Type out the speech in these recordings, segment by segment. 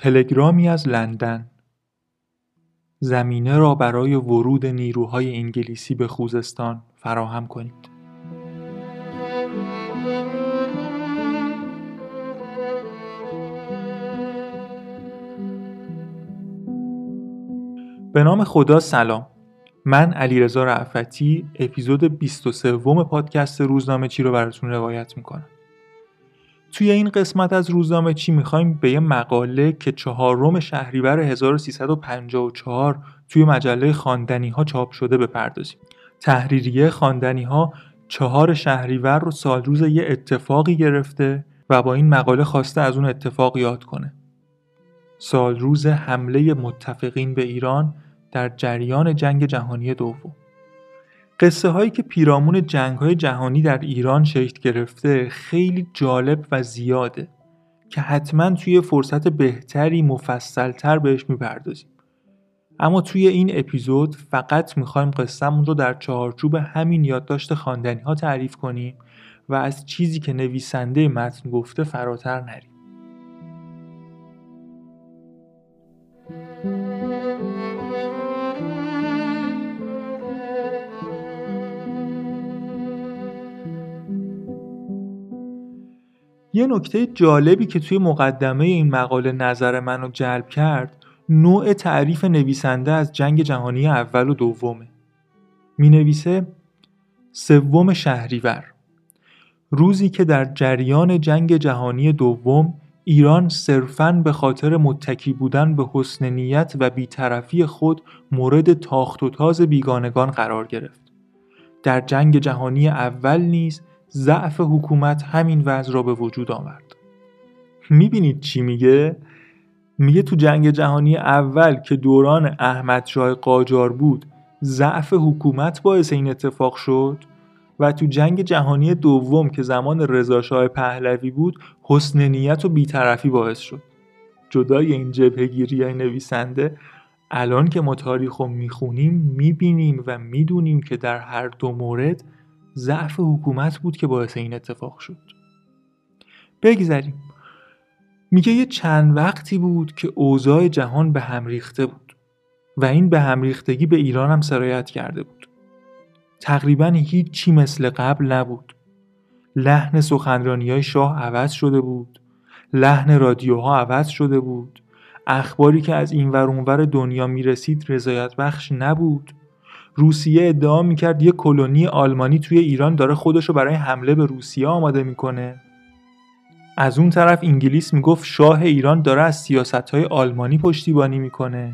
تلگرامی از لندن. زمینه را برای ورود نیروهای انگلیسی به خوزستان فراهم کنید. به نام خدا سلام. من علیرضا رعفتی اپیزود 23 پادکست روزنامه چی رو براتون روایت می‌کنم. توی این قسمت از روزنامه چی می‌خوایم؟ به یه مقاله که چهارم شهریور 1354 توی مجله خواندنی ها چاپ شده بپردازیم. تحریریه خواندنی ها چهار شهریور رو سال روز یه اتفاقی گرفته و با این مقاله خواسته از اون اتفاق یاد کنه. سال روز حمله متفقین به ایران در جریان جنگ جهانی دوم. قصه هایی که پیرامون جنگ های جهانی در ایران شکل گرفته خیلی جالب و زیاده که حتما توی فرصت بهتری مفصلتر بهش می‌پردازیم. اما توی این اپیزود فقط می‌خوایم قصهمون رو در چهارچوب همین یادداشت خواندنی ها تعریف کنیم و از چیزی که نویسنده متن گفته فراتر نریم. یه نکته جالبی که توی مقدمه این مقاله نظر منو جلب کرد نوع تعریف نویسنده از جنگ جهانی اول و دومه می نویسه سوم شهریور روزی که در جریان جنگ جهانی دوم ایران صرفاً به خاطر متکی بودن به حسن نیت و بیطرفی خود مورد تاخت و تاز بیگانگان قرار گرفت. در جنگ جهانی اول نیز ضعف حکومت همین وضع را به وجود آورد می‌بینید چی میگه؟ میگه تو جنگ جهانی اول که دوران احمد شاه قاجار بود ضعف حکومت باعث این اتفاق شد و تو جنگ جهانی دوم که زمان رضاشاه پهلوی بود حسن نیت و بیطرفی باعث شد جدای این جبهگیری های نویسنده الان که ما تاریخ رو می‌خونیم می‌بینیم و می‌دونیم که در هر دو مورد ضعف حکومت بود که باعث این اتفاق شد. بگذریم. میگه یه چند وقتی بود که اوضاع جهان به هم ریخته بود و این به هم ریختگی به ایران هم سرایت کرده بود. تقریبا هیچی مثل قبل نبود. لحن سخنرانی های شاه عوض شده بود. لحن رادیوها عوض شده بود. اخباری که از این ور اونور دنیا می‌رسید رضایت بخش نبود. روسیه ادعا می‌کرد یه کلونی آلمانی توی ایران داره خودشو برای حمله به روسیه آماده می‌کنه. از اون طرف انگلیس می‌گفت شاه ایران داره از سیاست های آلمانی پشتیبانی می‌کنه.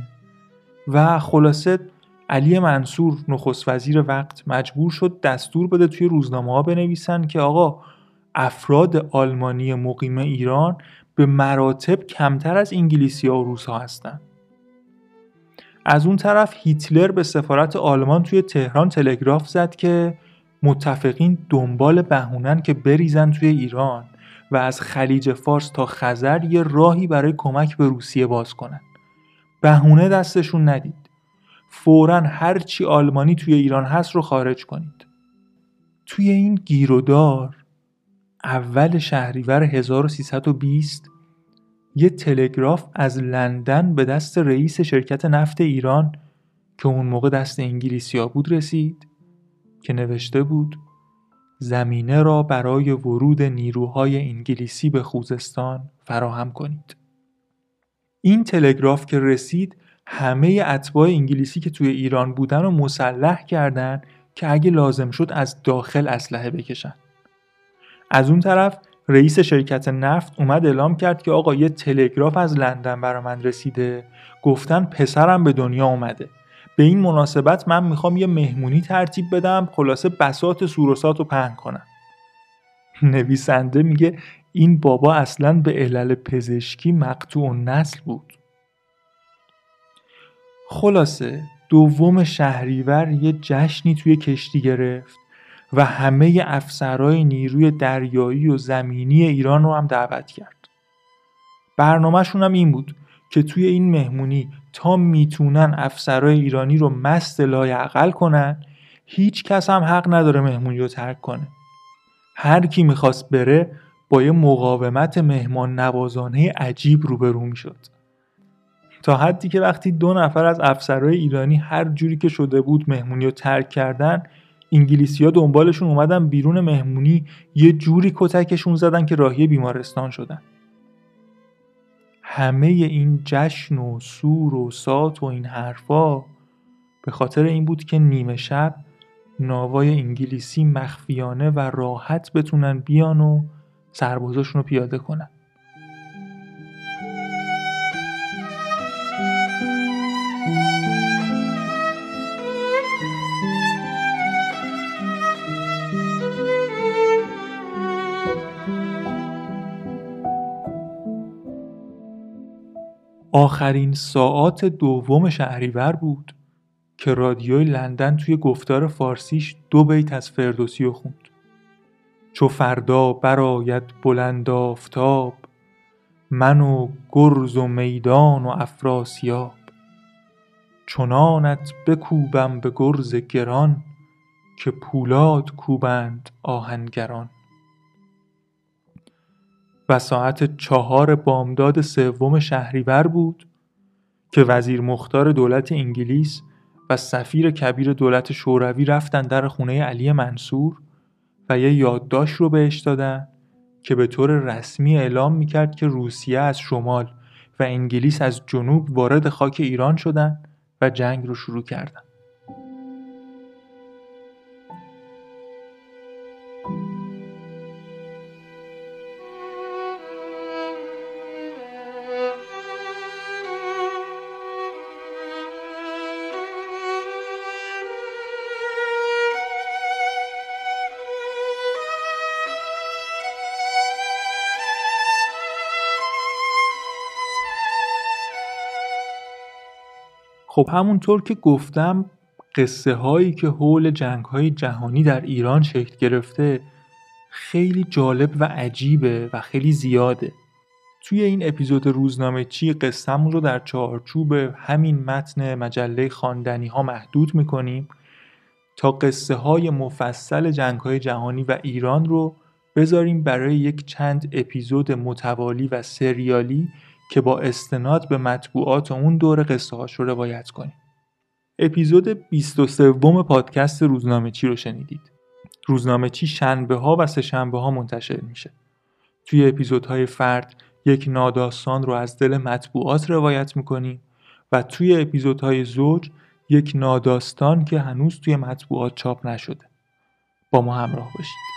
و خلاصه علی منصور نخست وزیر وقت مجبور شد دستور بده توی روزنامه ها بنویسن که آقا افراد آلمانی مقیم ایران به مراتب کمتر از انگلیسی ها و روس ها هستن. از اون طرف هیتلر به سفارت آلمان توی تهران تلگراف زد که متفقین دنبال بهونن که بریزن توی ایران و از خلیج فارس تا خزر یه راهی برای کمک به روسیه باز کنن. بهونه دستشون ندید. فورا هر چی آلمانی توی ایران هست رو خارج کنید. توی این گیرودار اول شهریور 1320 یه تلگراف از لندن به دست رئیس شرکت نفت ایران که اون موقع دست انگلیسیا بود رسید که نوشته بود زمینه را برای ورود نیروهای انگلیسی به خوزستان فراهم کنید. این تلگراف که رسید همه اتباع انگلیسی که توی ایران بودن رو مسلح کردن که اگه لازم شد از داخل اسلحه بکشن. از اون طرف رئیس شرکت نفت اومد اعلام کرد که آقا یه تلگراف از لندن برا من رسیده. گفتن پسرم به دنیا اومده. به این مناسبت من می‌خوام یه مهمونی ترتیب بدم خلاصه بسات سوروسات رو پهن کنم. نویسنده میگه این بابا اصلا به علل پزشکی مقتوع نسل بود. خلاصه دوم شهریور یه جشنی توی کشتی گرفت. و همه افسرهای نیروی دریایی و زمینی ایران رو هم دعوت کرد. برنامهشون هم این بود که توی این مهمونی تا می‌تونن افسرهای ایرانی رو مست لایعقل کنن هیچ کس هم حق نداره مهمونی رو ترک کنه. هر کی می‌خواست بره با یه مقاومت مهمان نوازانه عجیب روبرو می‌شد. تا حدی که وقتی دو نفر از افسرهای ایرانی هر جوری که شده بود مهمونی رو ترک کردن انگلیسی ها دنبالشون اومدن بیرون مهمونی یه جوری کتکشون زدن که راهی بیمارستان شدن. همه این جشن و سور و سات و این حرفا به خاطر این بود که نیمه شب ناوای انگلیسی مخفیانه و راحت بتونن بیان و سربازاشون رو پیاده کنن. آخرین ساعات دوم شهریور بود که رادیوی لندن توی گفتار فارسیش دو بیت از فردوسی رو خوند. چو فردا براید بلند آفتاب من و گرز و میدان و افراسیاب چنانت بکوبم به گرز گران که پولاد کوبند آهنگران و ساعت چهار بامداد سوم شهریور بود که وزیر مختار دولت انگلیس و سفیر کبیر دولت شوروی رفتن در خونه علی منصور و یه یادداشت رو بهش دادن که به طور رسمی اعلام می‌کرد که روسیه از شمال و انگلیس از جنوب وارد خاک ایران شدن و جنگ رو شروع کردن. خب همونطور که گفتم قصه هایی که حول جنگ های جهانی در ایران شکل گرفته خیلی جالب و عجیبه و خیلی زیاده. توی این اپیزود روزنامه چی قصهمون رو در چارچوب همین متن مجله خواندنی ها محدود می‌کنیم تا قصه های مفصل جنگ های جهانی و ایران رو بذاریم برای یک چند اپیزود متوالی و سریالی که با استناد به مطبوعات اون دور قصه هاش رو روایت کنیم. اپیزود 23 پادکست روزنامه چی رو شنیدید. روزنامه چی شنبه ها و سه شنبه ها منتشر میشه. توی اپیزودهای فرد یک ناداستان رو از دل مطبوعات روایت می‌کنیم و توی اپیزودهای زوج یک ناداستان که هنوز توی مطبوعات چاپ نشده. با ما همراه باشید.